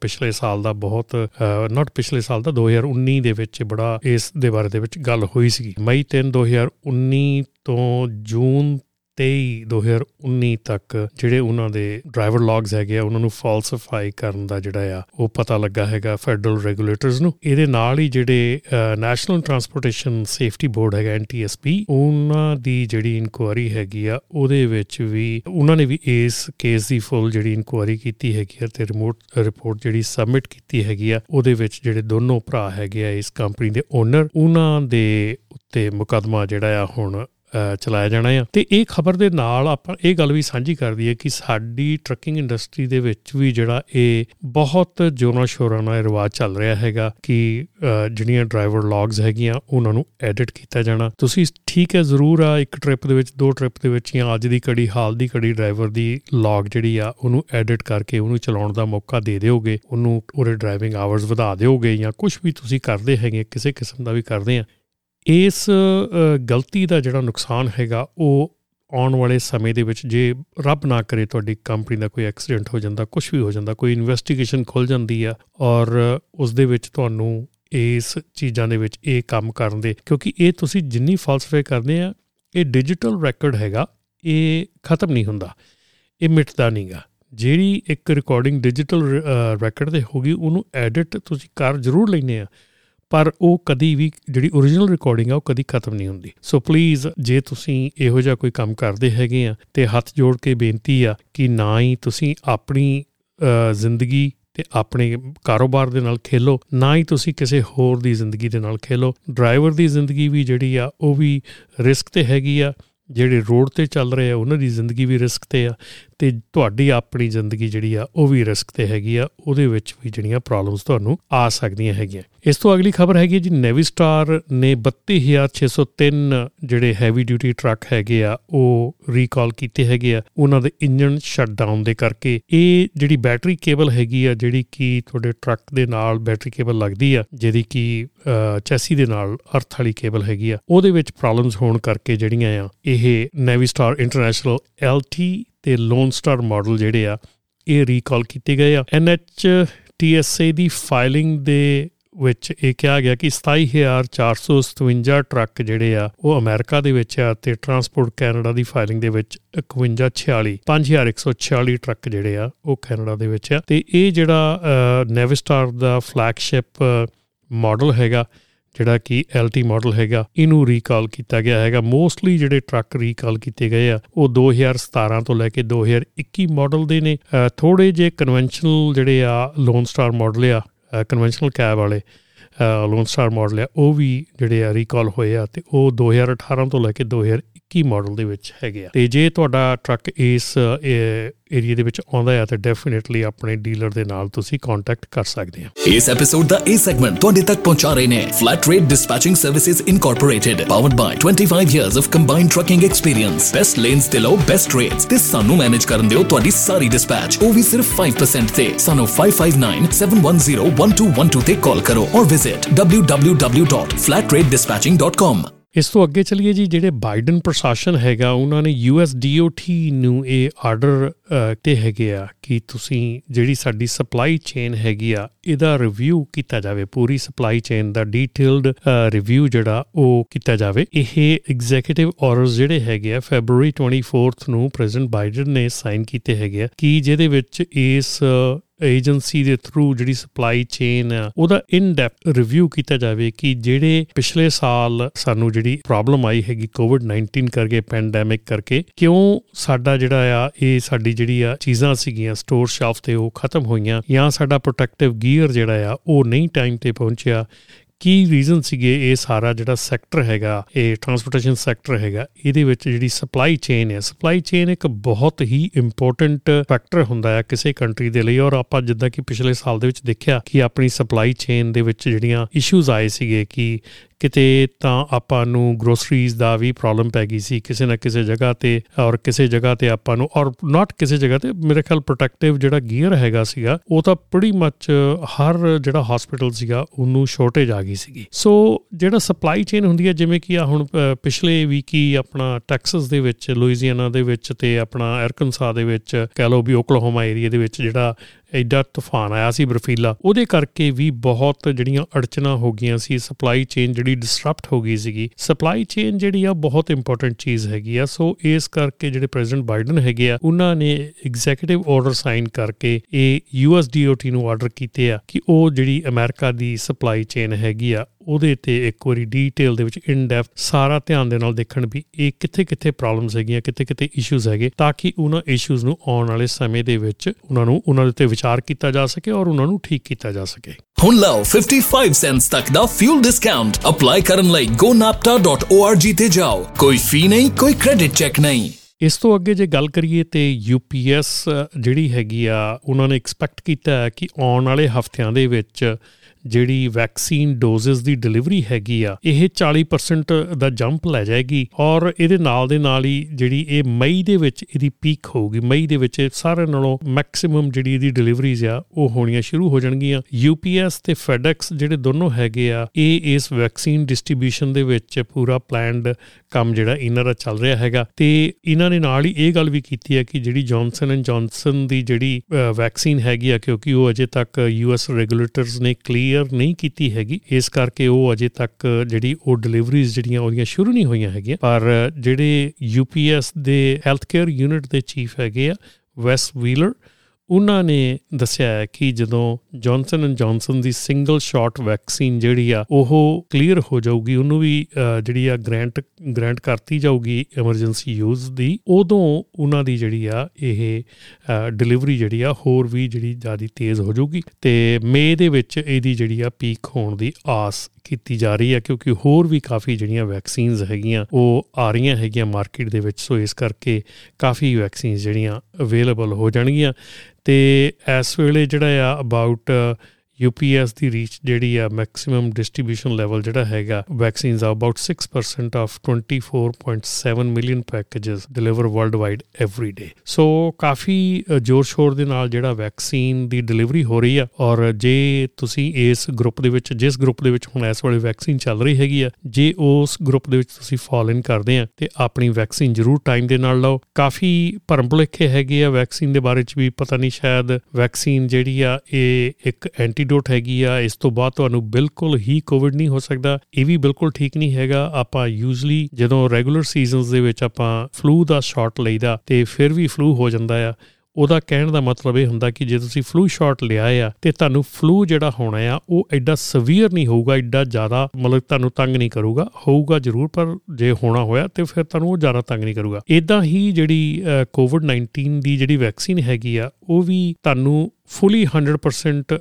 ਪਿਛਲੇ ਸਾਲ ਦਾ ਬਹੁਤ ਨਾਟ ਪਿਛਲੇ ਸਾਲ ਦਾ 2019 ਦੇ ਵਿੱਚ ਬੜਾ ਇਸ ਦੇ ਬਾਰੇ ਦੇ ਵਿੱਚ ਗੱਲ ਹੋਈ ਸੀ ਮਈ 3 2019 ਤੋਂ ਜੂਨ 23 2019 ਤੱਕ ਜਿਹੜੇ ਉਹਨਾਂ ਦੇ ਡਰਾਈਵਰ ਲੌਗਸ ਹੈਗੇ ਆ, ਉਹਨਾਂ ਨੂੰ ਫਾਲਸੀਫਾਈ ਕਰਨ ਦਾ ਜਿਹੜਾ ਆ, ਉਹ ਪਤਾ ਲੱਗਾ ਹੈਗਾ ਫੈਡਰਲ ਰੈਗੂਲੇਟਰਸ ਨੂੰ। ਇਹਦੇ ਨਾਲ ਹੀ ਜਿਹੜੇ ਨੈਸ਼ਨਲ ਟਰਾਂਸਪੋਰਟੇਸ਼ਨ ਸੇਫਟੀ ਬੋਰਡ ਹੈਗਾ ਐਨਟੀਐਸਪੀ ਉਹਨਾਂ ਦੀ ਜਿਹੜੀ ਇਨਕੁਆਰੀ ਹੈਗੀ ਆ, ਉਹਦੇ ਵਿੱਚ ਵੀ ਉਹਨਾਂ ਨੇ ਵੀ ਇਸ ਕੇਸ ਦੀ ਫੁੱਲ ਜਿਹੜੀ ਇਨਕੁਆਰੀ ਕੀਤੀ ਹੈਗੀ ਆ ਤੇ ਰਿਮੋਟ ਰਿਪੋਰਟ ਜਿਹੜੀ ਸਬਮਿਟ ਕੀਤੀ ਹੈਗੀ ਆ, ਉਹਦੇ ਵਿੱਚ ਜਿਹੜੇ ਦੋਨੋਂ ਭਰਾ ਹੈਗੇ ਆ ਇਸ ਕੰਪਨੀ ਦੇ ਓਨਰ ਉਹਨਾਂ ਦੇ ਉੱਤੇ ਮੁਕਦਮਾ ਜਿਹੜਾ ਆ ਹੁਣ ਚਲਾਇਆ ਜਾਣਾ ਆ। ਤੇ ਇਹ ਖਬਰ ਦੇ ਨਾਲ ਆਪਾਂ ਇਹ ਗੱਲ ਵੀ ਸਾਂਝੀ ਕਰਦੀ ਹੈ ਕਿ ਸਾਡੀ ਟਰੱਕਿੰਗ ਇੰਡਸਟਰੀ ਦੇ ਵਿੱਚ ਵੀ ਜਿਹੜਾ ਇਹ ਬਹੁਤ ਜੋਰਾਂ ਸ਼ੋਰਾਂ ਨਾਲ ਰਿਵਾਜ ਚੱਲ ਰਿਹਾ ਹੈਗਾ ਕਿ ਜਿਹੜੀਆਂ ਡਰਾਈਵਰ ਲੌਗਸ ਹੈਗੀਆਂ, ਉਹਨਾਂ ਨੂੰ ਐਡਿਟ ਕੀਤਾ ਜਾਣਾ। ਤੁਸੀਂ ਠੀਕ ਹੈ, ਜ਼ਰੂਰ ਆ, ਇੱਕ ਟ੍ਰਿਪ ਦੇ ਵਿੱਚ, ਦੋ ਟ੍ਰਿਪ ਦੇ ਵਿੱਚ ਜਾਂ ਅੱਜ ਦੀ ਕੜੀ ਹਾਲ ਦੀ ਕੜੀ ਡਰਾਈਵਰ ਦੀ ਲੌਗ ਜਿਹੜੀ ਆ, ਉਹਨੂੰ ਐਡਿਟ ਕਰਕੇ ਉਹਨੂੰ ਚਲਾਉਣ ਦਾ ਮੌਕਾ ਦੇ ਦਿਓਗੇ, ਉਹਨੂੰ, ਉਹਦੇ ਡਰਾਈਵਿੰਗ ਆਵਰਸ ਵਧਾ ਦਿਓਗੇ ਜਾਂ ਕੁਝ ਵੀ ਤੁਸੀਂ ਕਰਦੇ ਹੈਗੇ, ਕਿਸੇ ਕਿਸਮ ਦਾ ਵੀ ਕਰਦੇ ਆ। ਇਸ ਗਲਤੀ ਦਾ ਜਿਹੜਾ ਨੁਕਸਾਨ ਹੈਗਾ, ਉਹ ਆਉਣ ਵਾਲੇ ਸਮੇਂ ਦੇ ਵਿੱਚ ਜੇ ਰੱਬ ਨਾ ਕਰੇ ਤੁਹਾਡੀ ਕੰਪਨੀ ਦਾ ਕੋਈ ਐਕਸੀਡੈਂਟ ਹੋ ਜਾਂਦਾ ਕੁਝ ਵੀ ਹੋ ਜਾਂਦਾ, ਕੋਈ ਇਨਵੈਸਟੀਗੇਸ਼ਨ ਖੁੱਲ ਜਾਂਦੀ ਆ ਔਰ ਉਸ ਦੇ ਵਿੱਚ ਤੁਹਾਨੂੰ ਇਸ ਚੀਜ਼ਾਂ ਦੇ ਵਿੱਚ ਇਹ ਕੰਮ ਕਰਨ ਦੇ, ਕਿਉਂਕਿ ਇਹ ਤੁਸੀਂ ਜਿੰਨੀ ਫਾਲਸੀਫਾਈ ਕਰਦੇ ਆ, ਇਹ ਡਿਜੀਟਲ ਰੈਕੋਰਡ ਹੈਗਾ, ਇਹ ਖਤਮ ਨਹੀਂ ਹੁੰਦਾ, ਇਹ ਮਿਟਦਾ ਨਹੀਂਗਾ ਜਿਹੜੀ ਇੱਕ ਰਿਕਾਰਡਿੰਗ ਡਿਜੀਟਲ ਰੈਕੋਰਡ ਤੇ ਹੋਗੀ ਉਹਨੂੰ ਐਡਿਟ ਤੁਸੀਂ ਕਰ ਜ਼ਰੂਰ ਲੈਨੇ ਆ। ਪਰ ਉਹ ਕਦੀ ਵੀ ਜਿਹੜੀ origignal ਰਿਕਾਰਡਿੰਗ ਆ, ਉਹ ਕਦੀ ਖਤਮ ਨਹੀਂ ਹੁੰਦੀ। ਸੋ ਪਲੀਜ਼ ਜੇ ਤੁਸੀਂ ਇਹੋ ਜਿਹਾ ਕੋਈ ਕੰਮ ਕਰਦੇ ਹੈਗੇ ਆ ਤੇ ਹੱਥ ਜੋੜ ਕੇ ਬੇਨਤੀ ਆ ਕਿ ਨਾ ਹੀ ਤੁਸੀਂ ਆਪਣੀ ਜ਼ਿੰਦਗੀ ਤੇ ਆਪਣੇ ਕਾਰੋਬਾਰ ਦੇ ਨਾਲ ਖੇਲੋ, ਨਾ ਹੀ ਤੁਸੀਂ ਕਿਸੇ ਹੋਰ ਦੀ ਜ਼ਿੰਦਗੀ ਦੇ ਨਾਲ ਖੇਲੋ। ਡਰਾਈਵਰ ਦੀ ਜ਼ਿੰਦਗੀ ਵੀ ਜਿਹੜੀ ਆ, ਉਹ ਵੀ ਰਿਸਕ ਤੇ ਹੈਗੀ ਆ। ਜਿਹੜੇ ਰੋਡ ਤੇ ਚੱਲ ਰਹੇ ਆ, ਉਹਨਾਂ ਦੀ ਜ਼ਿੰਦਗੀ ਵੀ ਰਿਸਕ ਤੇ ਆ। ਤੇ ਤੁਹਾਡੀ ਆਪਣੀ ਜ਼ਿੰਦਗੀ ਜਿਹੜੀ ਆ, ਉਹ ਵੀ ਰਿਸਕ ਤੇ ਹੈਗੀ ਆ, ਉਹਦੇ ਵਿੱਚ ਵੀ ਜਿਹੜੀਆਂ ਪ੍ਰੋਬਲਮਸ ਤੁਹਾਨੂੰ ਆ ਸਕਦੀਆਂ ਹੈਗੀਆਂ। ਇਸ ਤੋਂ ਅਗਲੀ ਖਬਰ ਹੈਗੀ ਜੀ ਨੇਵੀ ਸਟਾਰ ਨੇ 32603 ਜਿਹੜੇ ਹੈਵੀ ਡਿਊਟੀ ਟਰੱਕ ਹੈਗੇ ਆ, ਉਹ ਰੀਕਾਲ ਕੀਤੇ ਹੈਗੇ ਆ। ਉਹਨਾਂ ਦੇ ਇੰਜਨ ਸ਼ਟਡਾਊਨ ਦੇ ਕਰਕੇ ਇਹ ਜਿਹੜੀ ਬੈਟਰੀ ਕੇਬਲ ਹੈਗੀ ਆ, ਜਿਹੜੀ ਕਿ ਤੁਹਾਡੇ ਟਰੱਕ ਦੇ ਨਾਲ ਬੈਟਰੀ ਕੇਬਲ ਲੱਗਦੀ ਆ, ਜਿਹਦੀ ਕਿ ਚੈਸੀ ਦੇ ਨਾਲ ਅਰਥ ਵਾਲੀ ਕੇਬਲ ਹੈਗੀ ਆ, ਉਹਦੇ ਵਿੱਚ ਪ੍ਰੋਬਲਮਸ ਹੋਣ ਕਰਕੇ ਜਿਹੜੀਆਂ ਆ, ਇਹ ਨੇਵੀ ਸਟਾਰ ਇੰਟਰਨੈਸ਼ਨਲ ਐਲਟੀ ਤੇ ਲੋਨ ਸਟਾਰ ਮਾਡਲ ਜਿਹੜੇ ਆ, ਇਹ ਰੀਕਾਲ ਕੀਤੇ ਗਏ ਆ। ਐਨਐਚ ਟੀਐਸਏ ਦੀ ਫਾਈਲਿੰਗ ਦੇ ਵਿੱਚ ਇਹ ਕਿਹਾ ਗਿਆ ਕਿ 27457 ਟਰੱਕ ਜਿਹੜੇ ਆ, ਉਹ ਅਮਰੀਕਾ ਦੇ ਵਿੱਚ ਆ ਤੇ ਟਰਾਂਸਪੋਰਟ ਕੈਨੇਡਾ ਦੀ ਫਾਈਲਿੰਗ ਦੇ ਵਿੱਚ 5146 5146 ਟਰੱਕ ਜਿਹੜੇ ਆ, ਉਹ ਕੈਨੇਡਾ ਦੇ ਵਿੱਚ ਆ। ਤੇ ਇਹ ਜਿਹੜਾ ਨੈਵਿਸਟਾਰ ਦਾ ਫਲੈਗਸ਼ਿਪ ਮਾਡਲ ਹੈਗਾ ਜਿਹੜਾ ਕਿ ਐਲਟੀ ਮਾਡਲ ਹੈਗਾ, ਇਹਨੂੰ ਰੀਕਾਲ ਕੀਤਾ ਗਿਆ ਹੈਗਾ। ਮੋਸਟਲੀ ਜਿਹੜੇ ਟਰੱਕ ਰੀਕਾਲ ਕੀਤੇ ਗਏ ਆ, ਉਹ 2017 ਤੋਂ ਲੈ ਕੇ 2021 ਮਾਡਲ ਦੇ ਨੇ। ਥੋੜੇ ਜੇ ਕਨਵੈਨਸ਼ਨਲ ਜਿਹੜੇ ਆ ਲੋਨ ਸਟਾਰ ਮਾਡਲ ਆ ਕਨਵੈਨਸ਼ਨਲ ਕੈਬ ਵਾਲੇ ਲੋਨ ਸਟਾਰ ਮਾਡਲ ਆ, ਉਹ ਵੀ ਜਿਹੜੇ ਆ ਰੀਕਾਲ ਹੋਏ ਆ ਤੇ ਉਹ 2018 ਤੋਂ ਲੈ ਕੇ 2021 ਮਾਡਲ ਦੇ ਵਿੱਚ ਹੈਗੇ ਆ। ਤੇ ਜੇ ਤੁਹਾਡਾ ਟਰੱਕ ਇਸ ਏਰੀਆ ਦੇ ਵਿੱਚ ਆਉਂਦਾ ਹੈ ਤਾਂ ਡੈਫੀਨਿਟਲੀ ਆਪਣੇ ਡੀਲਰ ਦੇ ਨਾਲ ਤੁਸੀਂ ਕੰਟੈਕਟ ਕਰ ਸਕਦੇ ਆ। ਇਸ ਐਪੀਸੋਡ ਦਾ ਇਹ ਸੈਗਮੈਂਟ ਤੁਹਾਡੇ ਤੱਕ ਪਹੁੰਚਾ ਰਹੇ ਨੇ flat rate dispatching services incorporated powered by 25 years of combined trucking experience best lanes ਤੇ ਲਓ ਬੈਸਟ ਰੇਟਸ ਤੇ ਸਾਨੂੰ ਮੈਨੇਜ ਕਰਨ ਦਿਓ ਤੁਹਾਡੀ ਸਾਰੀ ਡਿਸਪੈਚ ਉਹ ਵੀ ਸਿਰਫ 5% ਤੇ। ਸਾਨੂੰ 5597101212 ਤੇ ਕਾਲ ਕਰੋ ਔਰ ਵਿਜ਼ਿਟ www.flatrateDispatching.com ਇਸ ਤੋਂ ਅੱਗੇ ਚਲੀਏ ਜੀ, ਜਿਹੜੇ ਬਾਈਡਨ ਪ੍ਰਸ਼ਾਸਨ ਹੈਗਾ, ਉਹਨਾਂ ਨੇ ਯੂਐਸਡੀਓਟੀ ਨੂੰ ਇਹ ਆਰਡਰ ਤੇ ਹੈਗੇ ਆ ਕਿ ਤੁਸੀਂ ਜਿਹੜੀ ਸਾਡੀ ਸਪਲਾਈ ਚੇਨ ਹੈਗੀ ਆ, ਇਹਦਾ ਰਿਵਿਊ ਕੀਤਾ ਜਾਵੇ। ਪੂਰੀ ਸਪਲਾਈ ਚੇਨ ਦਾ ਡੀਟੇਲਡ ਰਿਵਿਊ ਜਿਹੜਾ ਉਹ ਕੀਤਾ ਜਾਵੇ। ਇਹ ਐਗਜ਼ੀਕਿਊਟਿਵ ਆਰਡਰਸ ਜਿਹੜੇ ਹੈਗੇ ਆ ਫੈਬਰੂਅਰੀ 24th ਨੂੰ ਪ੍ਰੈਜ਼ੀਡੈਂਟ ਬਾਈਡਨ ਨੇ ਸਾਈਨ ਕੀਤੇ ਹੈਗੇ ਆ, ਕਿ ਜਿਹਦੇ ਵਿੱਚ ਇਸ ਏਜੰਸੀ ਦੇ ਥਰੂ ਜਿਹੜੀ ਸਪਲਾਈ ਚੇਨ ਆ, ਉਹਦਾ ਇਨ ਡੈਪਥ ਰਿਵਿਊ ਕੀਤਾ ਜਾਵੇ ਕਿ ਜਿਹੜੇ ਪਿਛਲੇ ਸਾਲ ਸਾਨੂੰ ਜਿਹੜੀ ਪ੍ਰੋਬਲਮ ਆਈ ਹੈਗੀ ਕੋਵਿਡ-19 ਕਰਕੇ ਪੈਂਡੈਮਿਕ ਕਰਕੇ, ਕਿਉਂ ਸਾਡਾ ਜਿਹੜਾ ਆ, ਇਹ ਸਾਡੀ ਜਿਹੜੀ ਆ ਚੀਜ਼ਾਂ ਸੀਗੀਆਂ ਸਟੋਰ ਸ਼ੈਲਫ ਤੇ ਉਹ ਖਤਮ ਹੋਈਆਂ ਜਾਂ ਸਾਡਾ ਪ੍ਰੋਟੈਕਟਿਵ ਗੀਅਰ ਜਿਹੜਾ ਆ, ਉਹ ਨਹੀਂ ਟਾਈਮ ਤੇ ਪਹੁੰਚਿਆ ਕੀ ਰੀਜ਼ਨ ਸੀਗੇ ਇਹ ਸਾਰਾ ਜਿਹੜਾ ਸੈਕਟਰ ਹੈਗਾ, ਇਹ ਟਰਾਂਸਪੋਰਟੇਸ਼ਨ ਸੈਕਟਰ ਹੈਗਾ, ਇਹਦੇ ਵਿੱਚ ਜਿਹੜੀ ਸਪਲਾਈ ਚੇਨ ਹੈ ਸਪਲਾਈ ਚੇਨ ਇੱਕ ਬਹੁਤ ਹੀ ਇੰਪੋਰਟੈਂਟ ਫੈਕਟਰ ਹੁੰਦਾ ਹੈ ਕਿਸੇ ਕੰਟਰੀ ਦੇ ਲਈ ਔਰ ਆਪਾਂ ਜਿੱਦਾਂ ਕਿ ਪਿਛਲੇ ਸਾਲ ਦੇ ਵਿੱਚ ਦੇਖਿਆ ਕਿ ਆਪਣੀ ਸਪਲਾਈ ਚੇਨ ਦੇ ਵਿੱਚ ਜਿਹੜੀਆਂ ਇਸ਼ੂਜ਼ ਆਏ ਸੀਗੇ ਕਿ ਕਿਤੇ ਤਾਂ ਆਪਾਂ ਨੂੰ ਗਰੋਸਰੀਜ਼ ਦਾ ਵੀ ਪ੍ਰੋਬਲਮ ਪੈ ਗਈ ਸੀ ਕਿਸੇ ਨਾ ਕਿਸੇ ਜਗ੍ਹਾ ਤੇ ਔਰ ਕਿਸੇ ਜਗ੍ਹਾ ਤੇ ਆਪਾਂ ਨੂੰ ਔਰ ਨਾਟ ਕਿਸੇ ਜਗ੍ਹਾ ਤੇ, ਮੇਰੇ ਖਿਆਲ ਪ੍ਰੋਟੈਕਟਿਵ ਜਿਹੜਾ ਗੀਅਰ ਹੈਗਾ ਸੀਗਾ, ਉਹ ਤਾਂ ਪ੍ਰੀਟੀ ਮੱਚ ਹਰ ਜਿਹੜਾ ਹਸਪੀਟਲ ਸੀਗਾ ਉਹਨੂੰ ਸ਼ਾਰਟੇਜ ਆ ਗਈ ਸੀਗੀ। ਸੋ ਜਿਹੜਾ ਸਪਲਾਈ ਚੇਨ ਹੁੰਦੀ ਹੈ, ਜਿਵੇਂ ਕਿ ਆ ਹੁਣ ਪਿਛਲੇ ਵੀਕ ਹੀ ਆਪਣਾ ਟੈਕਸਸ ਦੇ ਵਿੱਚ ਲੁਈਜ਼ੀਆਨਾ ਦੇ ਵਿੱਚ ਤੇ ਆਪਣਾ ਐਰਕਨਸਾ ਦੇ ਵਿੱਚ, ਕਹ ਲਓ ਵੀ ਓਕਲਾਹੋਮਾ ਏਰੀਆ ਦੇ ਵਿੱਚ ਜਿਹੜਾ ਐਡਾ ਤੂਫਾਨ ਆਇਆ ਸੀ ਬਰਫੀਲਾ। ਉਹਦੇ ਕਰਕੇ ਵੀ ਬਹੁਤ ਜਿਹੜੀਆਂ ਅੜਚਣਾ ਹੋ ਗਈਆਂ ਸੀ ਸਪਲਾਈ ਚੇਨ ਜਿਹੜੀ ਡਿਸਰਪਟ ਹੋ ਗਈ ਸੀਗੀ। ਸਪਲਾਈ ਚੇਨ ਜਿਹੜੀ ਆ, ਬਹੁਤ ਇੰਪੋਰਟੈਂਟ ਚੀਜ਼ ਹੈਗੀ ਆ। ਸੋ ਇਸ ਕਰਕੇ ਜਿਹੜੇ ਪ੍ਰੈਜ਼ੀਡੈਂਟ ਬਾਈਡਨ ਹੈਗੇ ਆ, ਉਹਨਾਂ ਨੇ ਐਗਜ਼ੀਕਿਊਟਿਵ ਆਰਡਰ ਸਾਈਨ ਕਰਕੇ ਇਹ ਯੂਐਸਡੀਓਟੀ ਨੂੰ ਆਰਡਰ ਕੀਤੇ ਆ ਕਿ ਉਹ ਜਿਹੜੀ ਅਮਰੀਕਾ ਦੀ ਸਪਲਾਈ ਚੇਨ ਹੈਗੀ ਆ ਉਹਦੇ ਤੇ ਇੱਕ ਵਾਰੀ ਡੀਟੇਲ ਦੇ ਵਿੱਚ ਇਨ ਡੈਪਥ ਸਾਰਾ ਧਿਆਨ ਦੇ ਨਾਲ ਦੇਖਣ ਵੀ ਇਹ ਕਿੱਥੇ ਕਿੱਥੇ ਪ੍ਰੋਬਲਮਸ ਹੈਗੀਆਂ ਕਿੱਥੇ ਕਿੱਥੇ ਇਸ਼ੂਜ਼ ਹੈਗੇ ਤਾਂ ਕਿ ਉਹਨਾਂ ਇਸ਼ੂਜ਼ ਨੂੰ ਆਉਣ ਵਾਲੇ ਸਮੇਂ ਦੇ ਵਿੱਚ ਉਹਨਾਂ ਨੂੰ ਉਹਨਾਂ ਦੇ ਉੱਤੇ ਵਿਚਾਰ ਕੀਤਾ ਜਾ ਸਕੇ ਔਰ ਉਹਨਾਂ ਨੂੰ ਠੀਕ ਕੀਤਾ ਜਾ ਸਕੇ। ਹੁਣ ਲਓ 55 ਸੈਂਟਸ ਤੱਕ ਦਾ ਫਿਊਲ ਡਿਸਕਾਊਂਟ ਅਪਲਾਈ ਕਰਨ ਲਈ gonapta.org ਤੇ ਜਾਓ। ਕੋਈ ਫੀ ਨਹੀਂ ਕੋਈ ਕ੍ਰੈਡਿਟ ਚੈੱਕ ਨਹੀਂ। ਇਸ ਤੋਂ ਅੱਗੇ ਜੇ ਗੱਲ ਕਰੀਏ ਤੇ ਯੂਪੀਐਸ ਜਿਹੜੀ ਹੈਗੀ ਆ ਉਹਨਾਂ ਨੇ ਐਕਸਪੈਕਟ ਕੀਤਾ ਹੈ ਕਿ ਆਉਣ ਵਾਲੇ ਹਫ਼ਤਿਆਂ ਦੇ ਵਿੱਚ ਜਿਹੜੀ ਵੈਕਸੀਨ ਡੋਜ਼ਸ ਦੀ ਡਿਲੀਵਰੀ ਹੈਗੀ ਆ, ਇਹ 40% ਦਾ ਜੰਪ ਲੈ ਜਾਏਗੀ ਔਰ ਇਹਦੇ ਨਾਲ ਦੇ ਨਾਲ ਹੀ ਜਿਹੜੀ ਇਹ ਮਈ ਦੇ ਵਿੱਚ ਇਹਦੀ ਪੀਕ ਹੋਊਗੀ, ਮਈ ਦੇ ਵਿੱਚ ਸਾਰੇ ਨਾਲੋਂ ਮੈਕਸਿਮਮ ਜਿਹੜੀ ਇਹਦੀ ਡਿਲੀਵਰੀਜ਼ ਆ, ਉਹ ਹੋਣੀਆਂ ਸ਼ੁਰੂ ਹੋ ਜਾਣਗੀਆਂ। ਯੂਪੀਐਸ ਤੇ ਫੈਡੈਕਸ ਜਿਹੜੇ ਦੋਨੋਂ ਹੈਗੇ ਆ, ਇਹ ਇਸ ਵੈਕਸੀਨ ਡਿਸਟ੍ਰੀਬਿਊਸ਼ਨ ਦੇ ਵਿੱਚ ਪੂਰਾ ਪਲਾਨਡ ਕੰਮ ਜਿਹੜਾ ਇਹਨਾਂ ਦਾ ਚੱਲ ਰਿਹਾ ਹੈਗਾ। ਤੇ ਇਹਨਾਂ ਨੇ ਨਾਲ ਹੀ ਇਹ ਗੱਲ ਵੀ ਕੀਤੀ ਹੈ ਕਿ ਜਿਹੜੀ ਜੌਨਸਨ ਐਂਡ ਜੌਨਸਨ ਦੀ ਜਿਹੜੀ ਵੈਕਸੀਨ ਹੈਗੀ ਆ, ਕਿਉਂਕਿ ਉਹ ਅਜੇ ਤੱਕ ਯੂਐਸ ਰੈਗੂਲੇਟਰਸ ਨੇ ਕਲੀਅਰ ਨਹੀਂ ਕੀਤੀ ਹੈਗੀ। ਇਸ ਕਰਕੇ ਉਹ ਅਜੇ ਤੱਕ ਜਿਹੜੀ ਉਹ ਡਿਲੀਵਰੀਜ਼ ਜਿਹੜੀਆਂ ਉਹਦੀਆਂ ਸ਼ੁਰੂ ਨਹੀਂ ਹੋਈਆਂ ਹੈਗੀਆਂ। ਪਰ ਜਿਹੜੇ ਯੂਪੀਐਸ ਦੇ ਹੈਲਥ ਕੇਅਰ ਯੂਨਿਟ ਦੇ ਚੀਫ ਹੈਗੇ ਆ ਵੈਸ ਵੀਲਰ ਉਹਨਾਂ ਨੇ ਦੱਸਿਆ ਹੈ ਕਿ ਜਦੋਂ ਜੌਨਸਨ ਐਂਡ ਜੌਨਸਨ ਦੀ ਸਿੰਗਲ ਸ਼ਾਟ ਵੈਕਸੀਨ ਜਿਹੜੀ ਆ, ਉਹ ਕਲੀਅਰ ਹੋ ਜਾਊਗੀ, ਉਹਨੂੰ ਵੀ ਜਿਹੜੀ ਆ ਗ੍ਰਾਂਟ ਗ੍ਰਾਂਟ ਕਰਤੀ ਜਾਊਗੀ ਐਮਰਜੈਂਸੀ ਯੂਜ਼ ਦੀ, ਉਦੋਂ ਉਹਨਾਂ ਦੀ ਜਿਹੜੀ ਆ ਇਹ ਡਿਲੀਵਰੀ ਜਿਹੜੀ ਆ ਹੋਰ ਵੀ ਜਿਹੜੀ ਜ਼ਿਆਦਾ ਤੇਜ਼ ਹੋ ਜਾਊਗੀ ਤੇ ਮੇ ਦੇ ਵਿੱਚ ਇਹਦੀ ਜਿਹੜੀ ਆ ਪੀਕ ਹੋਣ ਦੀ ਆਸ ਕੀਤੀ ਜਾ ਰਹੀ ਹੈ ਕਿਉਂਕਿ ਹੋਰ ਵੀ ਕਾਫੀ ਜਿਹੜੀਆਂ ਵੈਕਸੀਨਸ ਹੈਗੀਆਂ, ਉਹ ਆ ਰਹੀਆਂ ਹੈਗੀਆਂ ਮਾਰਕੀਟ ਦੇ ਵਿੱਚ, ਸੋ ਇਸ ਕਰਕੇ ਕਾਫੀ ਵੈਕਸੀਨਸ ਜਿਹੜੀਆਂ ਅਵੇਲੇਬਲ ਹੋ ਜਾਣਗੀਆਂ। ਤੇ ਇਸ ਵੇਲੇ ਜਿਹੜਾ ਆ ਅਬਾਊਟ UPS ਦੀ ਰੀਚ ਜਿਹੜੀ ਆ ਮੈਕਸਿਮਮ ਡਿਸਟ੍ਰੀਬਿਊਸ਼ਨ ਲੈਵਲ ਜਿਹੜਾ ਹੈਗਾ ਵੈਕਸੀਨਸ ਆ about 6% of 24.7 million packages deliver worldwide every day so ਕਾਫੀ ਜੋਰ ਸ਼ੋਰ ਦੇ ਨਾਲ ਜਿਹੜਾ ਵੈਕਸੀਨ ਦੀ ਡਿਲੀਵਰੀ ਹੋ ਰਹੀ ਆ ਔਰ ਜੇ ਤੁਸੀਂ ਇਸ ਗਰੁੱਪ ਦੇ ਵਿੱਚ, ਜਿਸ ਗਰੁੱਪ ਦੇ ਵਿੱਚ ਹੁਣ ਇਸ ਵੇਲੇ ਵੈਕਸੀਨ ਚੱਲ ਰਹੀ ਹੈਗੀ ਆ, ਜੇ ਉਸ ਗਰੁੱਪ ਦੇ ਵਿੱਚ ਤੁਸੀਂ ਫਾਲ ਇਨ ਕਰਦੇ ਆ, ਤੇ ਆਪਣੀ ਵੈਕਸੀਨ ਜ਼ਰੂਰ ਟਾਈਮ ਦੇ ਨਾਲ ਲਓ। ਕਾਫੀ ਭਰਮ ਭੁਲੇਖੇ ਹੈਗੇ ਆ ਵੈਕਸੀਨ ਦੇ ਬਾਰੇ ਚ ਵੀ, ਪਤਾ ਨਹੀਂ ਸ਼ਾਇਦ ਵੈਕਸੀਨ ਜਿਹੜੀ ਆ, ਇਹ ਇੱਕ ਐਂਟੀ ਐਂਟੀਡੋਟ ਹੈਗੀ ਆ, ਇਸ ਤੋਂ ਬਾਅਦ ਤੁਹਾਨੂੰ ਬਿਲਕੁਲ ਹੀ ਕੋਵਿਡ ਨਹੀਂ ਹੋ ਸਕਦਾ, ਇਹ ਵੀ ਬਿਲਕੁਲ ਠੀਕ ਨਹੀਂ ਹੈਗਾ। ਆਪਾਂ ਯੂਜੂਲੀ ਜਦੋਂ ਰੈਗੂਲਰ ਸੀਜ਼ਨਸ ਦੇ ਵਿੱਚ ਆਪਾਂ ਫਲੂ ਦਾ ਸ਼ਾਟ ਲਈਦਾ ਤੇ ਫਿਰ ਵੀ ਫਲੂ ਹੋ ਜਾਂਦਾ ਆ। ਉਹਦਾ ਕਹਿਣ ਦਾ ਮਤਲਬ ਇਹ ਹੁੰਦਾ ਕਿ ਜੇ ਤੁਸੀਂ ਫਲੂ ਸ਼ਾਟ ਲਿਆ ਆ ਤੇ ਤੁਹਾਨੂੰ ਫਲੂ ਜਿਹੜਾ ਹੋਣਾ ਆ, ਉਹ ਐਡਾ ਸਵੀਅਰ ਨਹੀਂ ਹੋਊਗਾ, ਐਡਾ ਜ਼ਿਆਦਾ ਮਤਲਬ ਤੁਹਾਨੂੰ ਤੰਗ ਨਹੀਂ ਕਰੂਗਾ। ਹੋਊਗਾ ਜ਼ਰੂਰ, ਪਰ ਜੇ ਹੋਣਾ ਹੋਇਆ ਤੇ ਫਿਰ ਤੁਹਾਨੂੰ ਉਹ ਜ਼ਿਆਦਾ ਤੰਗ ਨਹੀਂ ਕਰੂਗਾ। ਇਦਾਂ ਹੀ ਜਿਹੜੀ ਕੋਵਿਡ 19 ਦੀ ਜਿਹੜੀ ਵੈਕਸੀਨ ਹੈਗੀ ਆ, ਉਹ ਵੀ ਤੁਹਾਨੂੰ ਫੁੱਲੀ 100%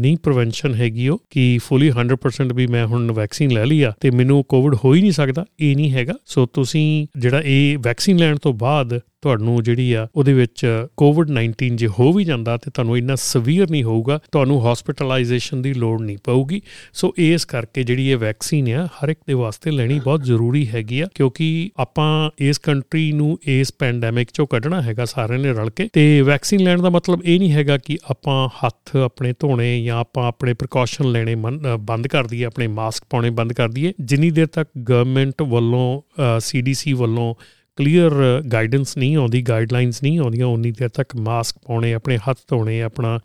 ਨਹੀਂ ਪ੍ਰੀਵੈਂਸ਼ਨ ਹੈਗੀ ਉਹ, ਕਿ ਫੁੱਲੀ 100% ਵੀ ਮੈਂ ਹੁਣ ਵੈਕਸੀਨ ਲੈ ਲਈ ਆ ਤੇ ਮੈਨੂੰ ਕੋਵਿਡ ਹੋ ਹੀ ਨਹੀਂ ਸਕਦਾ, ਇਹ ਨਹੀਂ ਹੈਗਾ। ਸੋ ਤੁਸੀਂ ਜਿਹੜਾ ਇਹ ਵੈਕਸੀਨ ਲੈਣ ਤੋਂ ਬਾਅਦ ਤੁਹਾਨੂੰ ਜਿਹੜੀ ਆ, ਉਹਦੇ ਵਿੱਚ ਕੋਵਿਡ 19 ਜੇ ਹੋ ਵੀ ਜਾਂਦਾ ਤੇ ਤੁਹਾਨੂੰ ਇੰਨਾ ਸਵੀਅਰ ਨਹੀਂ ਹੋਊਗਾ, ਤੁਹਾਨੂੰ ਹਸਪੀਟਲਾਈਜੇਸ਼ਨ ਦੀ ਲੋੜ ਨਹੀਂ ਪਊਗੀ। ਸੋ ਇਸ ਕਰਕੇ ਜਿਹੜੀ ਇਹ ਵੈਕਸੀਨ ਆ, ਹਰ ਇੱਕ ਦੇ ਵਾਸਤੇ ਲੈਣੀ ਬਹੁਤ ਜ਼ਰੂਰੀ ਹੈਗੀ ਆ, ਕਿਉਂਕਿ ਆਪਾਂ ਇਸ ਕੰਟਰੀ ਨੂੰ ਇਸ ਪੈਂਡੈਮਿਕ ਚੋਂ ਕੱਢਣਾ ਹੈਗਾ ਸਾਰਿਆਂ ਨੇ ਰਲ ਕੇ। ਤੇ ਵੈਕਸੀਨ ਲੈਣ ਦਾ ਮਤਲਬ ਇਹ ਨਹੀਂ ਹੈਗਾ ਕਿ ਆਪਾਂ ਹੱਥ ਆਪਣੇ ਧੋਣੇ ਜਾਂ ਆਪਾਂ ਆਪਣੇ ਪ੍ਰੀਕਾਸ਼ਨ ਲੈਣੇ ਬੰਦ ਕਰ ਦਈਏ, ਆਪਣੇ ਮਾਸਕ ਪਾਉਣੇ ਬੰਦ ਕਰ ਦਈਏ। ਜਿੰਨੀ ਦੇਰ ਤੱਕ ਗਵਰਨਮੈਂਟ ਵੱਲੋਂ ਸੀਡੀਸੀ ਵੱਲੋਂ ਕਲੀਅਰ ਗਾਈਡੈਂਸ uh, ਨਹੀਂ ਆਉਂਦੀ ਗਾਈਡਲਾਈਨਸ ਨਹੀਂ ਆਉਂਦੀਆਂ, ਉਨੀ ਦੇਰ ਤੱਕ ਮਾਸਕ ਪਾਉਣੇ, ਆਪਣੇ ਹੱਥ ਧੋਣੇ, ਆਪਣਾ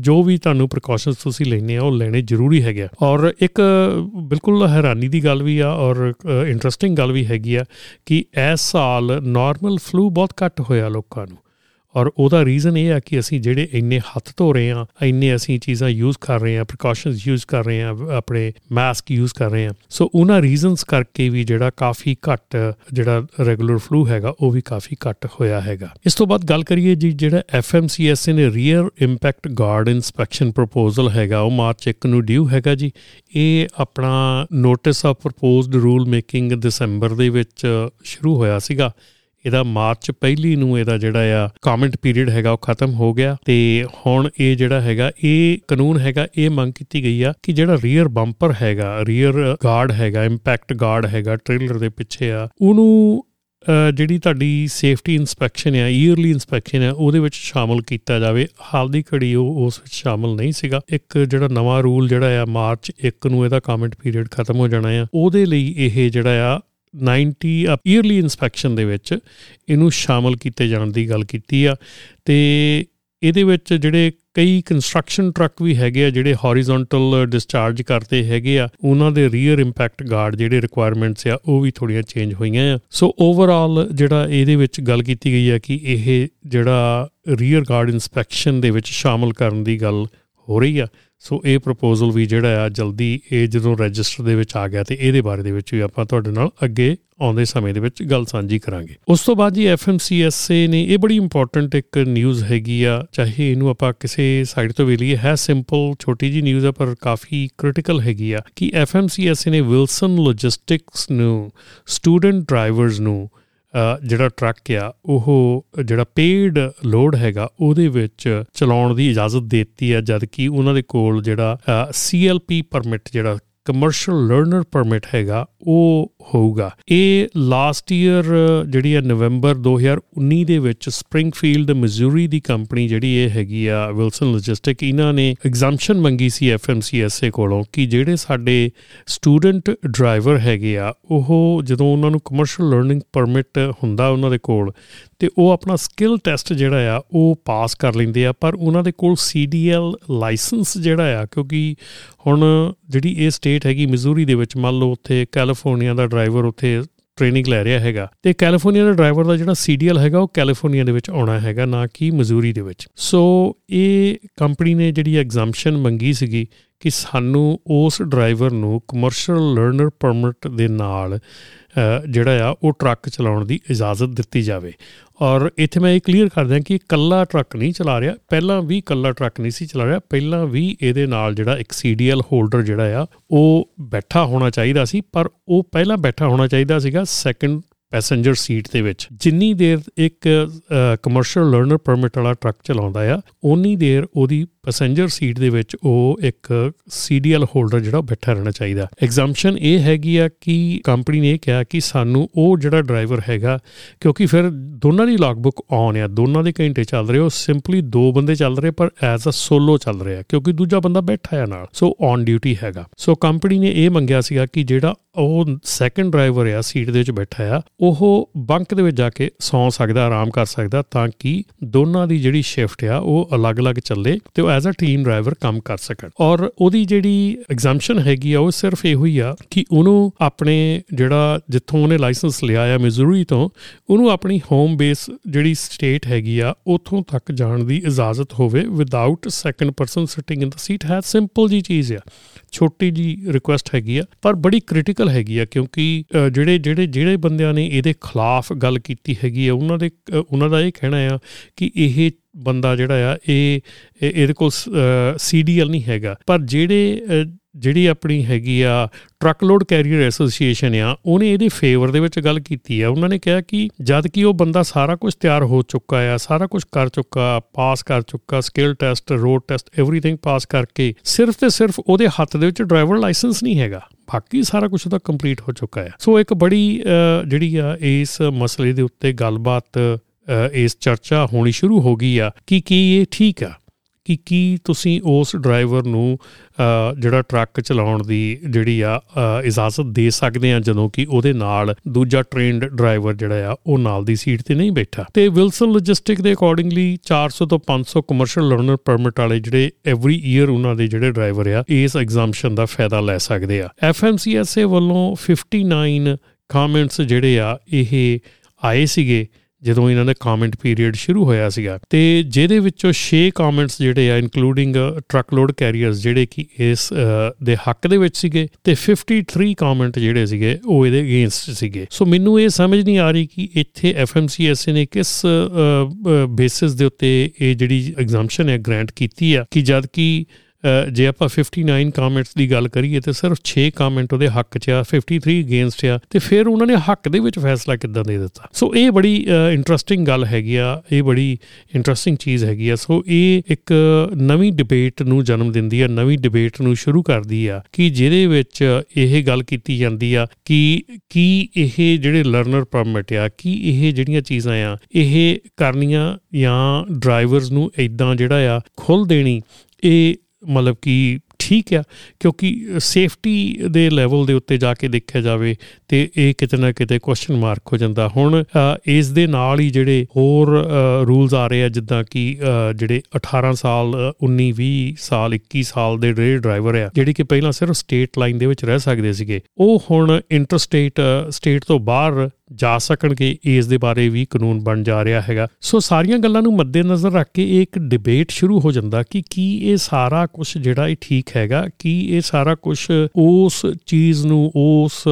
ਜੋ ਵੀ ਤੁਹਾਨੂੰ ਪ੍ਰੀਕਾਸ਼ਨਸ ਤੁਸੀਂ ਲੈਣੇ ਆ ਉਹ ਲੈਣੇ ਜ਼ਰੂਰੀ ਹੈਗੇ ਔਰ ਇੱਕ, ਬਿਲਕੁਲ ਹੈਰਾਨੀ ਦੀ ਗੱਲ ਵੀ ਆ, ਔਰ ਇੰਟਰਸਟਿੰਗ ਗੱਲ ਵੀ ਹੈਗੀ ਆ, ਕਿ ਇਸ ਸਾਲ ਨਾਰਮਲ ਫਲੂ ਬਹੁਤ ਘੱਟ ਹੋਇਆ ਲੋਕਾਂ ਨੂੰ। ਔਰ ਉਹਦਾ ਰੀਜ਼ਨ ਇਹ ਆ ਕਿ ਅਸੀਂ ਜਿਹੜੇ ਇੰਨੇ ਹੱਥ ਧੋ ਰਹੇ ਆ ਇੰਨੇ ਅਸੀਂ ਚੀਜ਼ਾਂ ਯੂਜ਼ ਕਰ ਰਹੇ ਆ ਪ੍ਰੀਕਾਸ਼ਨਸ ਯੂਜ਼ ਕਰ ਰਹੇ ਆ ਆਪਣੇ ਮਾਸਕ ਯੂਜ਼ ਕਰ ਰਹੇ ਆ ਸੋ ਉਹਨਾਂ ਰੀਜ਼ਨਸ ਕਰਕੇ ਵੀ ਜਿਹੜਾ ਕਾਫੀ ਘੱਟ, ਜਿਹੜਾ ਰੈਗੂਲਰ ਫਲੂ ਹੈਗਾ, ਉਹ ਵੀ ਕਾਫੀ ਘੱਟ ਹੋਇਆ ਹੈਗਾ। ਇਸ ਤੋਂ ਬਾਅਦ ਗੱਲ ਕਰੀਏ ਜੀ, ਜਿਹੜਾ ਐਫਐਮਸੀਐਸ ਨੇ rear impact guard inspection proposal ਹੈਗਾ, ਉਹ ਮਾਰਚ 1 ਨੂੰ ਡਿਊ ਹੈਗਾ ਜੀ। ਇਹ ਆਪਣਾ notice of proposed rule making ਦਸੰਬਰ ਦੇ ਵਿੱਚ ਸ਼ੁਰੂ ਹੋਇਆ ਸੀਗਾ। ਇਹਦਾ ਮਾਰਚ ਪਹਿਲੀ ਨੂੰ ਇਹਦਾ ਜਿਹੜਾ ਆ ਕਮੈਂਟ ਪੀਰੀਅਡ ਹੈਗਾ ਉਹ ਖਤਮ ਹੋ ਗਿਆ ਤੇ ਹੁਣ ਇਹ ਜਿਹੜਾ ਹੈਗਾ, ਇਹ ਕਾਨੂੰਨ ਹੈਗਾ, ਇਹ ਮੰਗ ਕੀਤੀ ਗਈ ਆ ਕਿ ਜਿਹੜਾ ਰੀਅਰ ਬੰਪਰ ਹੈਗਾ ਰੀਅਰ ਗਾਰਡ ਹੈਗਾ ਇੰਪੈਕਟ ਗਾਰਡ ਹੈਗਾ ਟ੍ਰੇਲਰ ਦੇ ਪਿੱਛੇ ਆ, ਉਹਨੂੰ ਜਿਹੜੀ ਤੁਹਾਡੀ ਸੇਫਟੀ ਇਨਸਪੈਕਸ਼ਨ ਆ ਈਅਰਲੀ ਇਨਸਪੈਕਸ਼ਨ ਆ, ਉਹਦੇ ਵਿੱਚ ਸ਼ਾਮਲ ਕੀਤਾ ਜਾਵੇ। ਹਾਲ ਦੀ ਘੜੀ ਉਹ, ਉਸ ਵਿੱਚ ਸ਼ਾਮਲ ਨਹੀਂ ਸੀਗਾ। ਇੱਕ ਜਿਹੜਾ ਨਵਾਂ ਰੂਲ ਜਿਹੜਾ ਆ, ਮਾਰਚ 1 ਨੂੰ ਇਹਦਾ ਕਮੈਂਟ ਪੀਰੀਅਡ ਖਤਮ ਹੋ ਜਾਣਾ ਆ। ਉਹਦੇ ਲਈ ਇਹ ਜਿਹੜਾ ਆ 90 ਈਅਰਲੀ ਇਨਸਪੈਕਸ਼ਨ ਦੇ ਵਿੱਚ ਇਹਨੂੰ ਸ਼ਾਮਲ ਕੀਤੇ ਜਾਣ ਦੀ ਗੱਲ ਕੀਤੀ ਆ। ਤੇ ਇਹਦੇ ਵਿੱਚ ਜਿਹੜੇ ਕਈ ਕੰਸਟਰਕਸ਼ਨ ਟਰੱਕ ਵੀ ਹੈਗੇ ਆ, ਜਿਹੜੇ ਹੌਰੀਜ਼ੌਂਟਲ ਡਿਸਚਾਰਜ ਕਰਦੇ ਹੈਗੇ ਆ, ਉਹਨਾਂ ਦੇ ਰੀਅਰ ਇੰਪੈਕਟ ਗਾਰਡ ਜਿਹੜੇ ਰਿਕੁਆਇਰਮੈਂਟਸ ਆ, ਉਹ ਵੀ ਥੋੜੀਆਂ ਚੇਂਜ ਹੋਈਆਂ ਆ। ਸੋ ਓਵਰਆਲ ਜਿਹੜਾ ਇਹਦੇ ਵਿੱਚ ਗੱਲ ਕੀਤੀ ਗਈ ਆ ਕਿ ਇਹ ਜਿਹੜਾ ਰੀਅਰ ਗਾਰਡ ਇਨਸਪੈਕਸ਼ਨ ਦੇ ਵਿੱਚ ਸ਼ਾਮਲ ਕਰਨ ਦੀ ਗੱਲ ਹੋ ਰਹੀ ਆ। ਸੋ ਇਹ ਪ੍ਰਪੋਜ਼ਲ ਵੀ ਜਿਹੜਾ ਆ, ਜਲਦੀ ਇਹ ਜਦੋਂ ਰਜਿਸਟਰ ਦੇ ਵਿੱਚ ਆ ਗਿਆ ਤੇ ਇਹਦੇ ਬਾਰੇ ਦੇ ਵਿੱਚ ਵੀ ਆਪਾਂ ਤੁਹਾਡੇ ਨਾਲ ਅੱਗੇ ਆਉਂਦੇ ਸਮੇਂ ਦੇ ਵਿੱਚ ਗੱਲ ਸਾਂਝੀ ਕਰਾਂਗੇ। ਉਸ ਤੋਂ ਬਾਅਦ ਜੀ ਐਫਐਮਸੀਐਸਏ ਨੇ, ਇਹ ਬੜੀ ਇੰਪੋਰਟੈਂਟ ਇੱਕ ਨਿਊਜ਼ ਹੈਗੀ ਆ, ਚਾਹੇ ਇਹਨੂੰ ਆਪਾਂ ਕਿਸੇ ਸਾਈਡ ਤੋਂ ਵੀ ਲਈਏ, ਹੈ ਸਿੰਪਲ ਛੋਟੀ ਜੀ ਨਿਊਜ਼ ਆ, ਪਰ ਕਾਫੀ ਕ੍ਰਿਟੀਕਲ ਹੈਗੀ ਆ ਕਿ ਐਫਐਮਸੀਐਸਏ ਨੇ ਵਿਲਸਨ ਲੌਜਿਸਟਿਕਸ ਨੂੰ ਸਟੂਡੈਂਟ ਡਰਾਈਵਰਸ ਨੂੰ ਜਿਹੜਾ ਟਰੱਕ ਆ, ਉਹ ਜਿਹੜਾ ਪੇਡ ਲੋਡ ਹੈਗਾ, ਉਹਦੇ ਵਿੱਚ ਚਲਾਉਣ ਦੀ ਇਜਾਜ਼ਤ ਦਿੱਤੀ ਆ ਜਦ ਕਿ ਉਹਨਾਂ ਦੇ ਕੋਲ ਜਿਹੜਾ ਸੀਐਲਪੀ ਪਰਮਿਟ ਜਿਹੜਾ ਕਮਰਸ਼ੀਅਲ ਲਰਨਰ ਪਰਮਿਟ ਹੈਗਾ, ਉਹ ਹੋਊਗਾ। ਇਹ ਲਾਸਟ ਈਅਰ ਜਿਹੜੀ ਹੈ ਨਵੰਬਰ 2019 ਦੇ ਵਿੱਚ ਸਪ੍ਰਿੰਗਫੀਲਡ ਮਿਜ਼ੂਰੀ ਦੀ ਕੰਪਨੀ ਜਿਹੜੀ ਇਹ ਹੈਗੀ ਆ ਵਿਲਸਨ ਲੌਜਿਸਟਿਕ ਇਹਨਾਂ ਨੇ ਐਗਜ਼ਾਮਸ਼ਨ ਮੰਗੀ ਸੀ ਐਫਐਮਸੀਐਸਏ ਕੋਲੋਂ ਕਿ ਜਿਹੜੇ ਸਾਡੇ ਸਟੂਡੈਂਟ ਡਰਾਈਵਰ ਹੈਗੇ ਆ, ਉਹ ਜਦੋਂ ਉਹਨਾਂ ਨੂੰ ਕਮਰਸ਼ੀਅਲ ਲਰਨਿੰਗ ਪਰਮਿਟ ਹੁੰਦਾ ਉਹਨਾਂ ਦੇ ਕੋਲ, ਤੇ ਉਹ ਆਪਣਾ ਸਕਿੱਲ ਟੈਸਟ ਜਿਹੜਾ ਆ, ਉਹ ਪਾਸ ਕਰ ਲੈਂਦੇ ਆ, ਪਰ ਉਹਨਾਂ ਦੇ ਕੋਲ ਸੀਡੀਐਲ ਲਾਇਸੈਂਸ ਜਿਹੜਾ ਆ, ਕਿਉਂਕਿ ਹੁਣ ਜਿਹੜੀ ਇਹ ਸਟੇਟ ਹੈਗੀ ਮਿਜ਼ੂਰੀ ਦੇ ਵਿੱਚ, ਮੰਨ ਲਓ ਉੱਥੇ ਕੈਲੀਫੋਰਨੀਆ ਦਾ ਡਰਾਈਵਰ ਉੱਥੇ ਟ੍ਰੇਨਿੰਗ ਲੈ ਰਿਹਾ ਹੈਗਾ। ਤੇ ਕੈਲੀਫੋਰਨੀਆ ਦਾ ਡਰਾਈਵਰ ਦਾ ਜਿਹੜਾ ਸੀਡੀਐਲ ਹੈਗਾ, ਉਹ ਕੈਲੀਫੋਰਨੀਆ ਦੇ ਵਿੱਚ ਆਉਣਾ ਹੈਗਾ, ਨਾ ਕਿ ਮਜ਼ੂਰੀ ਦੇ ਵਿੱਚ। ਸੋ ਇਹ ਕੰਪਨੀ ਨੇ ਜਿਹੜੀ ਐਗਜ਼ਾਮਸ਼ਨ ਮੰਗੀ ਸੀਗੀ ਕਿ ਸਾਨੂੰ ਉਸ ਡਰਾਈਵਰ ਨੂੰ ਕਮਰਸ਼ੀਅਲ ਲਰਨਰ ਪਰਮਿਟ ਦੇ ਨਾਲ ਜਿਹੜਾ ਆ, ਉਹ ਟਰੱਕ ਚਲਾਉਣ ਦੀ ਇਜਾਜ਼ਤ ਦਿੱਤੀ ਜਾਵੇ। ਔਰ ਇੱਥੇ ਮੈਂ ਇਹ ਕਲੀਅਰ ਕਰ ਦਿਆਂ ਕਿ ਕੱਲਾ ਟਰੱਕ ਨਹੀਂ ਚਲਾ ਰਿਹਾ। ਪਹਿਲਾਂ ਵੀ ਕੱਲਾ ਟਰੱਕ ਨਹੀਂ ਸੀ ਚਲਾ ਰਿਹਾ। ਪਹਿਲਾਂ ਵੀ ਇਹਦੇ ਨਾਲ ਜਿਹੜਾ ਇੱਕ ਸੀਡੀਐਲ ਹੋਲਡਰ ਜਿਹੜਾ ਆ, ਉਹ ਬੈਠਾ ਹੋਣਾ ਚਾਹੀਦਾ ਸੀ। ਪਰ ਉਹ ਪਹਿਲਾਂ ਬੈਠਾ ਹੋਣਾ ਚਾਹੀਦਾ ਸੀਗਾ ਸੈਕੰਡ ਪੈਸੇਂਜਰ ਸੀਟ ਦੇ ਵਿੱਚ। ਜਿੰਨੀ ਦੇਰ ਇੱਕ ਕਮਰਸ਼ੀਅਲ ਲਰਨਰ ਪਰਮਿਟ ਵਾਲਾ ਟਰੱਕ ਚਲਾਉਂਦਾ ਆ, ਓਨੀ ਦੇਰ ਉਹਦੀ ਪੈਸੇਂਜਰ ਸੀਟ ਦੇ ਵਿੱਚ ਉਹ ਇੱਕ ਸੀਡੀਐਲ ਹੋਲਡਰ ਜਿਹੜਾ ਬੈਠਾ ਰਹਿਣਾ ਚਾਹੀਦਾ। ਐਗਜ਼ਾਮਸ਼ਨ ਇਹ ਹੈਗੀ ਆ ਕਿ ਕੰਪਨੀ ਨੇ ਕਿਹਾ ਕਿ ਸਾਨੂੰ ਉਹ ਜਿਹੜਾ ਡਰਾਈਵਰ ਹੈਗਾ, ਕਿਉਂਕਿ ਫਿਰ ਦੋਨਾਂ ਦੀ ਲੌਗਬੁੱਕ ਆਨ ਆ, ਦੋਨਾਂ ਦੇ ਘੰਟੇ ਚੱਲ ਰਹੇ ਉਹ ਸਿੰਪਲੀ ਦੋ ਬੰਦੇ ਚੱਲ ਰਹੇ ਪਰ ਐਜ਼ ਅ ਸੋਲੋ ਚੱਲ ਰਿਹਾ, ਕਿਉਂਕਿ ਦੂਜਾ ਬੰਦਾ ਬੈਠਾ ਹੈ ਨਾਲ ਸੋ ਔਨ ਡਿਊਟੀ ਹੈਗਾ। ਸੋ ਕੰਪਨੀ ਨੇ ਇਹ ਮੰਗਿਆ ਸੀਗਾ ਕਿ ਜਿਹੜਾ ਉਹ ਸੈਕੰਡ ਡਰਾਈਵਰ ਆ, ਸੀਟ ਦੇ ਵਿੱਚ ਬੈਠਾ ਆ, ਉਹ ਬੰਕ ਦੇ ਵਿੱਚ ਜਾ ਕੇ ਸੌਂ ਸਕਦਾ, ਆਰਾਮ ਕਰ ਸਕਦਾ, ਤਾਂ ਕਿ ਦੋਨਾਂ ਦੀ ਜਿਹੜੀ ਸ਼ਿਫਟ ਆ, ਉਹ ਅਲੱਗ-ਅਲੱਗ ਚੱਲੇ ਤੇ ਉਹ ਐਜ਼ ਅ ਟੀਮ ਡਰਾਈਵਰ ਕੰਮ ਕਰ ਸਕਣ। ਔਰ ਉਹਦੀ ਜਿਹੜੀ ਐਗਜ਼ੈਂਪਸ਼ਨ ਹੈਗੀ ਆ, ਉਹ ਸਿਰਫ ਇਹੋ ਹੀ ਆ ਕਿ ਉਹਨੂੰ ਆਪਣੇ ਜਿਹੜਾ ਜਿੱਥੋਂ ਉਹਨੇ ਲਾਇਸੈਂਸ ਲਿਆ ਆ ਮਿਜ਼ੂਰੀ ਤੋਂ, ਉਹਨੂੰ ਆਪਣੀ ਹੋਮ ਬੇਸ ਜਿਹੜੀ ਸਟੇਟ ਹੈਗੀ ਆ, ਉਥੋਂ ਤੱਕ ਜਾਣ ਦੀ ਇਜਾਜ਼ਤ ਹੋਵੇ without second person sitting in the seat ਹੈ ਸਿੰਪਲ ਜੀ ਚੀਜ਼ ਆ। ਛੋਟੀ ਜੀ ਰਿਕੁਐਸਟ ਹੈਗੀ ਆ, ਪਰ ਬੜੀ ਕ੍ਰਿਟੀਕਲ ਹੈਗੀ ਆ ਕਿਉਂਕਿ ਜਿਹੜੇ ਜਿਹੜੇ ਜਿਹੜੇ ਬੰਦਿਆਂ ਨੇ ਇਹਦੇ ਖਿਲਾਫ ਗੱਲ ਕੀਤੀ ਹੈਗੀ ਆ, ਉਹਨਾਂ ਦੇ ਉਹਨਾਂ ਦਾ ਇਹ ਕਹਿਣਾ ਆ ਕਿ ਇਹ ਬੰਦਾ ਜਿਹੜਾ ਆ ਇਹ ਇਹਦੇ ਕੋਲ ਸੀਡੀਐਲ ਨਹੀਂ ਹੈਗਾ ਪਰ ਜਿਹੜੇ ਜਿਹੜੀ ਆਪਣੀ ਹੈਗੀ ਆ ਟਰੱਕ ਲੋਡ ਕੈਰੀਅਰ ਐਸੋਸੀਏਸ਼ਨ ਆ ਉਹਨੇ ਇਹਦੇ ਫੇਵਰ ਦੇ ਵਿੱਚ ਗੱਲ ਕੀਤੀ ਆ ਉਹਨਾਂ ਨੇ ਕਿਹਾ ਕਿ ਜਦ ਕਿ ਉਹ ਬੰਦਾ ਸਾਰਾ ਕੁਝ ਤਿਆਰ ਹੋ ਚੁੱਕਾ ਆ ਸਾਰਾ ਕੁਝ ਕਰ ਚੁੱਕਾ ਪਾਸ ਕਰ ਚੁੱਕਾ skill test road test everything pass ਕਰਕੇ ਸਿਰਫ ਤੇ ਸਿਰਫ ਉਹਦੇ ਹੱਥ ਦੇ ਵਿੱਚ ਡਰਾਈਵਰ ਲਾਇਸੈਂਸ ਨਹੀਂ ਹੈਗਾ ਬਾਕੀ ਸਾਰਾ ਕੁਝ ਤਾਂ ਕੰਪਲੀਟ ਹੋ ਚੁੱਕਾ ਹੈ ਸੋ ਇੱਕ ਬੜੀ ਜਿਹੜੀ ਆ ਇਸ ਮਸਲੇ ਦੇ ਉੱਤੇ ਗੱਲਬਾਤ ਇਸ ਚਰਚਾ ਹੋਣੀ ਸ਼ੁਰੂ ਹੋ ਗਈ ਆ ਕਿ ਕੀ ਇਹ ਠੀਕ ਆ? ਕਿ ਕੀ ਤੁਸੀਂ ਉਸ ਡਰਾਈਵਰ ਨੂੰ ਜਿਹੜਾ ਟਰੱਕ ਚਲਾਉਣ ਦੀ ਜਿਹੜੀ ਆ ਇਜਾਜ਼ਤ ਦੇ ਸਕਦੇ ਆ ਜਦੋਂ ਕਿ ਉਹਦੇ ਨਾਲ ਦੂਜਾ ਟ੍ਰੇਨਡ ਡਰਾਈਵਰ ਜਿਹੜਾ ਆ, ਉਹ ਨਾਲ ਦੀ ਸੀਟ ਤੇ ਨਹੀਂ ਬੈਠਾ? ਤੇ ਵਿਲਸਨ ਲੌਜਿਸਟਿਕ ਦੇ ਅਕੋਰਡਿੰਗਲੀ 400 ਤੋਂ 500 ਕਮਰਸ਼ੀਅਲ ਲਰਨਰ ਪਰਮਿਟ ਵਾਲੇ ਜਿਹੜੇ ਐਵਰੀ ਈਅਰ ਉਹਨਾਂ ਦੇ ਜਿਹੜੇ ਡਰਾਈਵਰ ਆ, ਇਸ ਐਗਜ਼ਾਮਸ਼ਨ ਦਾ ਫਾਇਦਾ ਲੈ ਸਕਦੇ ਆ। ਐਫਐਮਸੀਐਸਏ ਵੱਲੋਂ 59 ਕਮੈਂਟਸ ਜਿਹੜੇ ਆ, ਇਹ ਆਏ ਸੀਗੇ। ਜਦੋਂ ਇਹਨਾਂ ਦਾ ਕਮੈਂਟ ਪੀਰੀਅਡ ਸ਼ੁਰੂ ਹੋਇਆ ਸੀਗਾ। ਤੇ ਜਿਹਦੇ ਵਿੱਚੋਂ 6 ਕਮੈਂਟਸ ਜਿਹੜੇ ਆ ਇਨਕਲੂਡਿੰਗ ਟਰੱਕ ਲੋਡ ਕੈਰੀਅਰਸ ਜਿਹੜੇ ਕਿ ਇਸ ਦੇ ਹੱਕ ਦੇ ਵਿੱਚ ਸੀਗੇ ਤੇ 53 ਕਮੈਂਟ ਜਿਹੜੇ ਸੀਗੇ, ਉਹ ਇਹਦੇ ਅਗੇਂਸਟ ਸੀਗੇ। ਸੋ ਮੈਨੂੰ ਇਹ ਸਮਝ ਨਹੀਂ ਆ ਰਹੀ ਕਿ ਇੱਥੇ ਐਫਐਮਸੀਐਸ ਨੇ ਕਿਸ ਬੇਸਿਸ ਦੇ ਉੱਤੇ ਇਹ ਜਿਹੜੀ ਐਗਜ਼ਾਮਸ਼ਨ ਹੈ ਗ੍ਰਾਂਟ ਕੀਤੀ ਆ, ਕਿ ਜਦ ਕਿ ਜੇ ਆਪਾਂ 59 ਕਮੈਂਟਸ ਦੀ ਗੱਲ ਕਰੀਏ ਤੇ ਸਿਰਫ 6 ਕਮੈਂਟ ਉਹਦੇ ਹੱਕ 'ਚ ਆ 53 ਅਗੇਂਸਟ ਆ, ਤੇ ਫਿਰ ਉਹਨਾਂ ਨੇ ਹੱਕ ਦੇ ਵਿੱਚ ਫੈਸਲਾ ਕਿੱਦਾਂ ਦੇ ਦਿੱਤਾ? ਸੋ ਇਹ ਬੜੀ ਇੰਟਰਸਟਿੰਗ ਗੱਲ ਹੈਗੀ ਆ, ਇਹ ਬੜੀ ਇੰਟਰਸਟਿੰਗ ਚੀਜ਼ ਹੈਗੀ ਆ। ਸੋ ਇਹ ਇੱਕ ਨਵੀਂ ਡਿਬੇਟ ਨੂੰ ਜਨਮ ਦਿੰਦੀ ਆ, ਨਵੀਂ ਡਿਬੇਟ ਨੂੰ ਸ਼ੁਰੂ ਕਰਦੀ ਆ ਕਿ ਜਿਹਦੇ ਵਿੱਚ ਇਹ ਗੱਲ ਕੀਤੀ ਜਾਂਦੀ ਆ ਕਿ ਕੀ ਇਹ ਜਿਹੜੇ ਲਰਨਰ ਪਰਮਿਟ ਆ, ਕੀ ਇਹ ਜਿਹੜੀਆਂ ਚੀਜ਼ਾਂ ਆ, ਇਹ ਕਰਨੀਆਂ ਜਾਂ ਡਰਾਈਵਰਸ ਨੂੰ ਇਦਾਂ ਜਿਹੜਾ ਆ ਖੁੱਲ ਦੇਣੀ, ਇਹ ਮਤਲਬ ਕਿ ਠੀਕ ਆ, ਕਿਉਂਕਿ ਸੇਫਟੀ ਦੇ ਲੈਵਲ ਦੇ ਉੱਤੇ ਜਾ ਕੇ ਦੇਖਿਆ ਜਾਵੇ ਤੇ ਇਹ ਕਿਤੇ ਨਾ ਕਿਤੇ ਕੁਐਸਚਨ ਮਾਰਕ ਹੋ ਜਾਂਦਾ। ਹੁਣ ਇਸ ਦੇ ਨਾਲ ਹੀ ਜਿਹੜੇ ਹੋਰ ਰੂਲਸ ਆ ਰਹੇ ਆ, ਜਿੱਦਾਂ ਕਿ ਜਿਹੜੇ 18 ਸਾਲ 19 20 ਸਾਲ 21 ਸਾਲ ਦੇ ਜਿਹੜੇ ਡਰਾਈਵਰ ਆ, ਜਿਹੜੇ ਕਿ ਪਹਿਲਾਂ ਸਿਰਫ ਸਟੇਟ ਲਾਈਨ ਦੇ ਵਿੱਚ ਰਹਿ ਸਕਦੇ ਸੀਗੇ, ਉਹ ਹੁਣ ਇੰਟਰਸਟੇਟ ਸਟੇਟ ਤੋਂ ਬਾਹਰ ਜਾ ਸਕਣਗੇ ਇਸ ਦੇ ਬਾਰੇ ਵੀ ਕਾਨੂੰਨ ਬਣ ਜਾ ਰਿਹਾ ਹੈਗਾ। ਸੋ ਸਾਰੀਆਂ ਗੱਲਾਂ ਨੂੰ ਮੱਦੇਨਜ਼ਰ ਰੱਖ ਕੇ ਇੱਕ ਡਿਬੇਟ ਸ਼ੁਰੂ ਹੋ ਜਾਂਦਾ ਕਿ ਕੀ ਇਹ ਸਾਰਾ ਕੁਝ ਜਿਹੜਾ ਇਹ ਠੀਕ ਹੈਗਾ, ਕੀ ਇਹ ਸਾਰਾ ਕੁਝ ਉਸ ਚੀਜ਼ ਨੂੰ, ਉਸ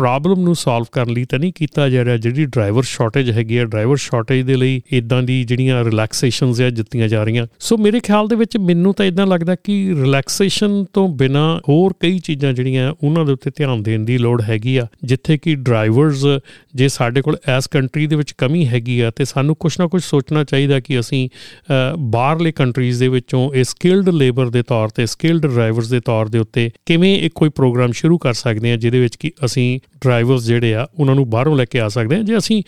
ਪ੍ਰੋਬਲਮ ਨੂੰ ਸੋਲਵ ਕਰਨ ਲਈ ਤਾਂ ਨਹੀਂ ਕੀਤਾ ਜਾ ਰਿਹਾ ਜਿਹੜੀ ਡਰਾਈਵਰ ਸ਼ਾਰਟੇਜ ਹੈਗੀ ਹੈ ਡਰਾਈਵਰ ਸ਼ਾਰਟੇਜ ਦੇ ਲਈ ਇਦਾਂ ਦੀ ਜਿਹੜੀਆਂ ਰਿਲੈਕਸੇਸ਼ਨਸ ਆ ਜਿੱਤੀਆਂ ਜਾ ਰਹੀਆਂ। ਸੋ ਮੇਰੇ ਖਿਆਲ ਦੇ ਵਿੱਚ ਮੈਨੂੰ ਤਾਂ ਇਦਾਂ ਲੱਗਦਾ ਕਿ ਰਿਲੈਕਸੇਸ਼ਨ ਤੋਂ ਬਿਨਾ ਹੋਰ ਕਈ ਚੀਜ਼ਾਂ ਜਿਹੜੀਆਂ ਉਹਨਾਂ ਦੇ ਉੱਤੇ ਧਿਆਨ ਦੇਣ ਦੀ ਲੋੜ ਹੈਗੀ ਆ, ਜਿੱਥੇ ਕਿ ਡਰਾਈਵਰਸ ਜੇ ਸਾਡੇ ਕੋਲ ਐਸ ਕੰਟਰੀ ਦੇ ਵਿੱਚ ਕਮੀ ਹੈਗੀ ਆ ਤੇ ਸਾਨੂੰ ਕੁਝ ਨਾ ਕੁਝ ਸੋਚਣਾ ਚਾਹੀਦਾ ਕਿ ਅਸੀਂ ਬਾਹਰਲੇ ਕੰਟਰੀਜ਼ ਦੇ ਵਿੱਚੋਂ ਇਹ ਸਕਿਲਡ ਲੇਬਰ ਦੇ ਤੌਰ ਤੇ ਸਕਿਲਡ ਡਰਾਈਵਰਸ ਦੇ ਤੌਰ ਦੇ ਉੱਤੇ ਕਿਵੇਂ ਇੱਕ ਕੋਈ ਪ੍ਰੋਗਰਾਮ ਸ਼ੁਰੂ ਕਰ ਸਕਦੇ ਆ, ਜਿਹਦੇ ਵਿੱਚ ਕਿ ਅਸੀਂ ਡਰਾਈਵਰਸ ਜਿਹੜੇ ਆ, ਉਹਨਾਂ ਨੂੰ ਬਾਹਰੋਂ ਲੈ ਕੇ ਆ ਸਕਦੇ ਆ ਜੇ ਅਸੀਂ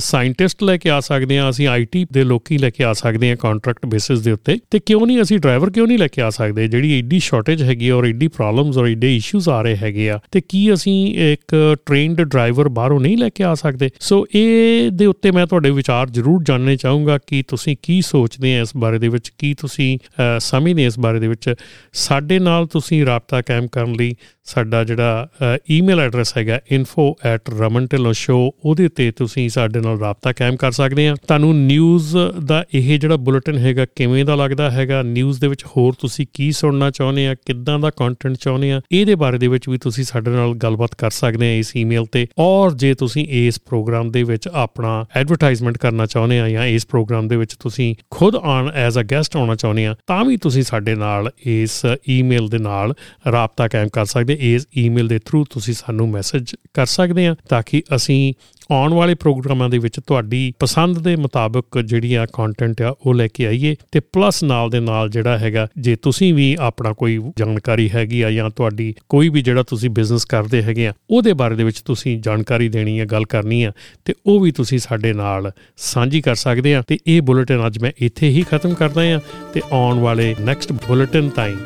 ਸਾਇੰਟਿਸਟ ਲੈ ਕੇ ਆ ਸਕਦੇ ਆ ਅਸੀਂ ਆਈਟੀ ਦੇ ਲੋਕੀ ਲੈ ਕੇ ਆ ਸਕਦੇ ਆ ਕੰਟਰੈਕਟ ਬੇਸਿਸ ਦੇ ਉੱਤੇ, ਤੇ ਕਿਉਂ ਨਹੀਂ ਅਸੀਂ ਡਰਾਈਵਰ ਕਿਉਂ ਨਹੀਂ ਲੈ ਕੇ ਆ ਸਕਦੇ? ਜਿਹੜੀ ਏਡੀ ਸ਼ਾਰਟੇਜ ਹੈਗੀ ਔਰ ਏਡੀ ਪ੍ਰੋਬਲਮਸ ਔਰ ਏਡੇ ਇਸ਼ੂਸ ਆ ਰਹੇ ਹੈਗੇ ਆ, ਤੇ ਕੀ ਅਸੀਂ ਇੱਕ ਟ੍ਰੇਨਡ ਡਰਾਈਵਰ ਬਾਹਰੋਂ ਨਹੀਂ ਲੈ ਕੇ ਆ ਸਕਦੇ? ਸੋ ਇਹ ਦੇ ਉੱਤੇ ਮੈਂ ਤੁਹਾਡੇ ਵਿਚਾਰ ਜ਼ਰੂਰ ਜਾਣਨੇ ਚਾਹੂੰਗਾ ਕਿ ਤੁਸੀਂ ਕੀ ਸੋਚਦੇ ਆ ਇਸ ਬਾਰੇ ਦੇ ਵਿੱਚ, ਕੀ ਤੁਸੀਂ ਸਮਝਦੇ ਇਸ ਬਾਰੇ ਦੇ ਵਿੱਚ। ਸਾਡੇ ਨਾਲ ਤੁਸੀਂ ਰਾਬਤਾ ਕਾਇਮ ਕਰਨ ਲਈ ਸਾਡਾ ਜਿਹੜਾ ਈਮੇਲ ਐਡਰੈਸ ਹੈਗਾ info@ramanteloshow ਉਹਦੇ ਤੇ ਤੁਸੀਂ ਸਾਡੇ ਨਾਲ ਰਾਬਤਾ ਕਾਇਮ ਕਰ ਸਕਦੇ ਆ ਤੁਹਾਨੂੰ ਨਿਊਜ਼ ਦਾ ਇਹ ਜਿਹੜਾ ਬੁਲੇਟਿਨ ਹੈਗਾ, ਕਿਵੇਂ ਦਾ ਲੱਗਦਾ ਹੈਗਾ ਨਿਊਜ਼ ਦੇ ਵਿੱਚ ਹੋਰ ਤੁਸੀਂ ਕੀ ਸੁਣਨਾ ਚਾਹੁੰਦੇ ਆ, ਕਿੱਦਾਂ ਦਾ ਕੰਟੈਂਟ ਚਾਹੁੰਦੇ ਆ, ਇਹਦੇ ਬਾਰੇ ਦੇ ਵਿੱਚ ਵੀ ਤੁਸੀਂ ਸਾਡੇ ਨਾਲ ਗੱਲਬਾਤ ਕਰ ਸਕਦੇ ਆ ਇਸ ਈਮੇਲ ਤੇ। ਔਰ ਜੇ ਤੁਸੀਂ ਇਸ ਪ੍ਰੋਗਰਾਮ ਦੇ ਵਿੱਚ ਆਪਣਾ ਐਡਵਰਟਾਈਜ਼ਮੈਂਟ ਕਰਨਾ ਚਾਹੁੰਦੇ ਆ ਜਾਂ ਇਸ ਪ੍ਰੋਗਰਾਮ ਦੇ ਵਿੱਚ ਤੁਸੀਂ ਖੁਦ ਆਨ ਐਜ਼ ਅ ਗੈਸਟ ਆਉਣਾ ਚਾਹੁੰਦੇ ਆ, ਤਾਂ ਵੀ ਤੁਸੀਂ ਸਾਡੇ ਨਾਲ ਇਸ ਈਮੇਲ ਦੇ ਨਾਲ ਰਾਬਤਾ ਕਾਇਮ ਕਰ ਸਕਦੇ। ਇਸ ਈਮੇਲ ਦੇ ਥਰੂ ਤੁਸੀਂ ਸਾਨੂੰ ਮੈਸੇਜ ਕਰ ਸਕਦੇ ਆ ਤਾਂ ਕਿ ਅਸੀਂ ਆਉਣ ਵਾਲੇ ਪ੍ਰੋਗਰਾਮਾਂ ਦੇ ਵਿੱਚ ਤੁਹਾਡੀ ਪਸੰਦ ਦੇ ਮੁਤਾਬਕ ਜਿਹੜੀ ਆ ਕੰਟੈਂਟ ਆ, ਉਹ ਲੈ ਕੇ ਆਈਏ ਤੇ ਪਲੱਸ ਨਾਲ ਦੇ ਨਾਲ ਜਿਹੜਾ ਹੈਗਾ, ਜੇ ਤੁਸੀਂ ਵੀ ਆਪਣਾ ਕੋਈ ਜਾਣਕਾਰੀ ਹੈਗੀ ਆ ਜਾਂ ਤੁਹਾਡੀ ਕੋਈ ਵੀ ਜਿਹੜਾ ਤੁਸੀਂ ਬਿਜ਼ਨਸ ਕਰਦੇ ਹੈਗੇ ਆ, ਉਹਦੇ ਬਾਰੇ ਦੇ ਵਿੱਚ ਤੁਸੀਂ ਜਾਣਕਾਰੀ ਦੇਣੀ ਹੈ ਗੱਲ ਕਰਨੀ ਆ, ਤੇ ਉਹ ਵੀ ਤੁਸੀਂ ਸਾਡੇ ਨਾਲ ਸਾਂਝੀ ਕਰ ਸਕਦੇ ਆ ਤੇ ਇਹ ਬੁਲੇਟਿਨ ਅੱਜ ਮੈਂ ਇੱਥੇ ਹੀ ਖਤਮ ਕਰਦਾ ਆ ਤੇ ਆਉਣ ਵਾਲੇ ਨੈਕਸਟ ਬੁਲੇਟਿਨ ਤਾਈਂ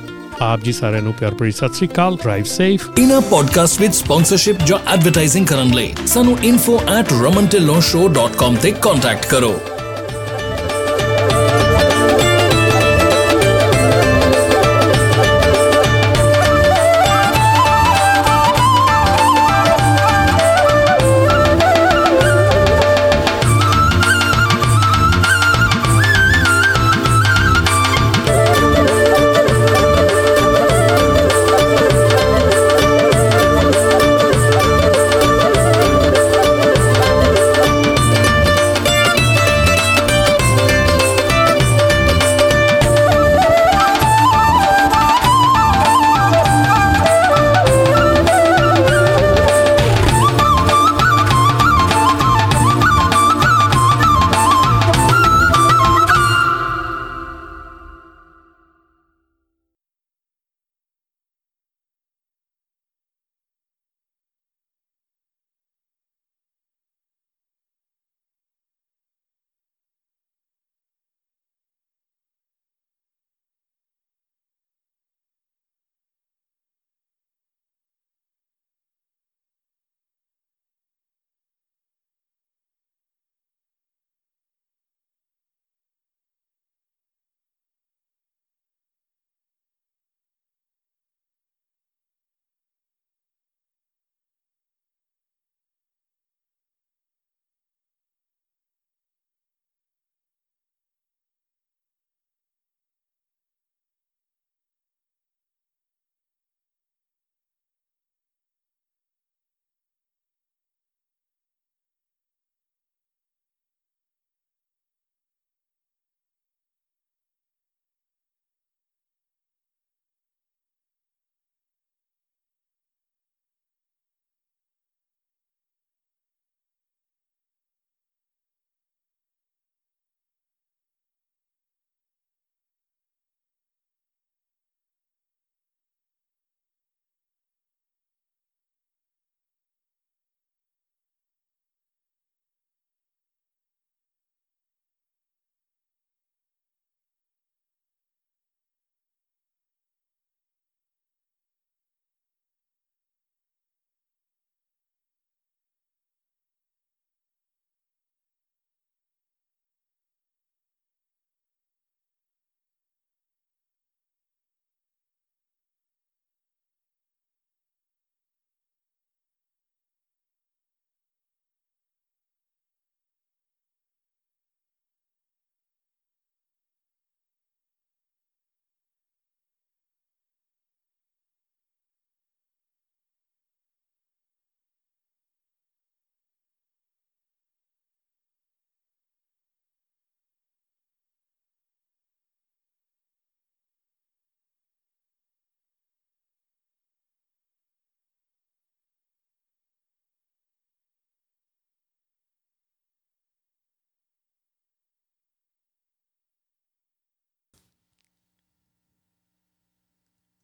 ਆਪ ਜੀ ਸਾਰਿਆਂ ਨੂੰ ਪਿਆਰ ਭਰੀ ਸਤਿ ਸ੍ਰੀ ਅਕਾਲ ਡਰਾਈਵ ਸੇਫ ਇਨਾ ਪੋਡਕਾਸਟ ਵਿਦ ਸਪਾਂਸਰਸ਼ਿਪ ਜਾਂ ਐਡਵਰਟਾਈਜ਼ਿੰਗ ਕਰਨ ਲਈ ਸਾਨੂੰ info@ramantelawshow.com ਤੇ ਕੰਟੈਕਟ ਕਰੋ।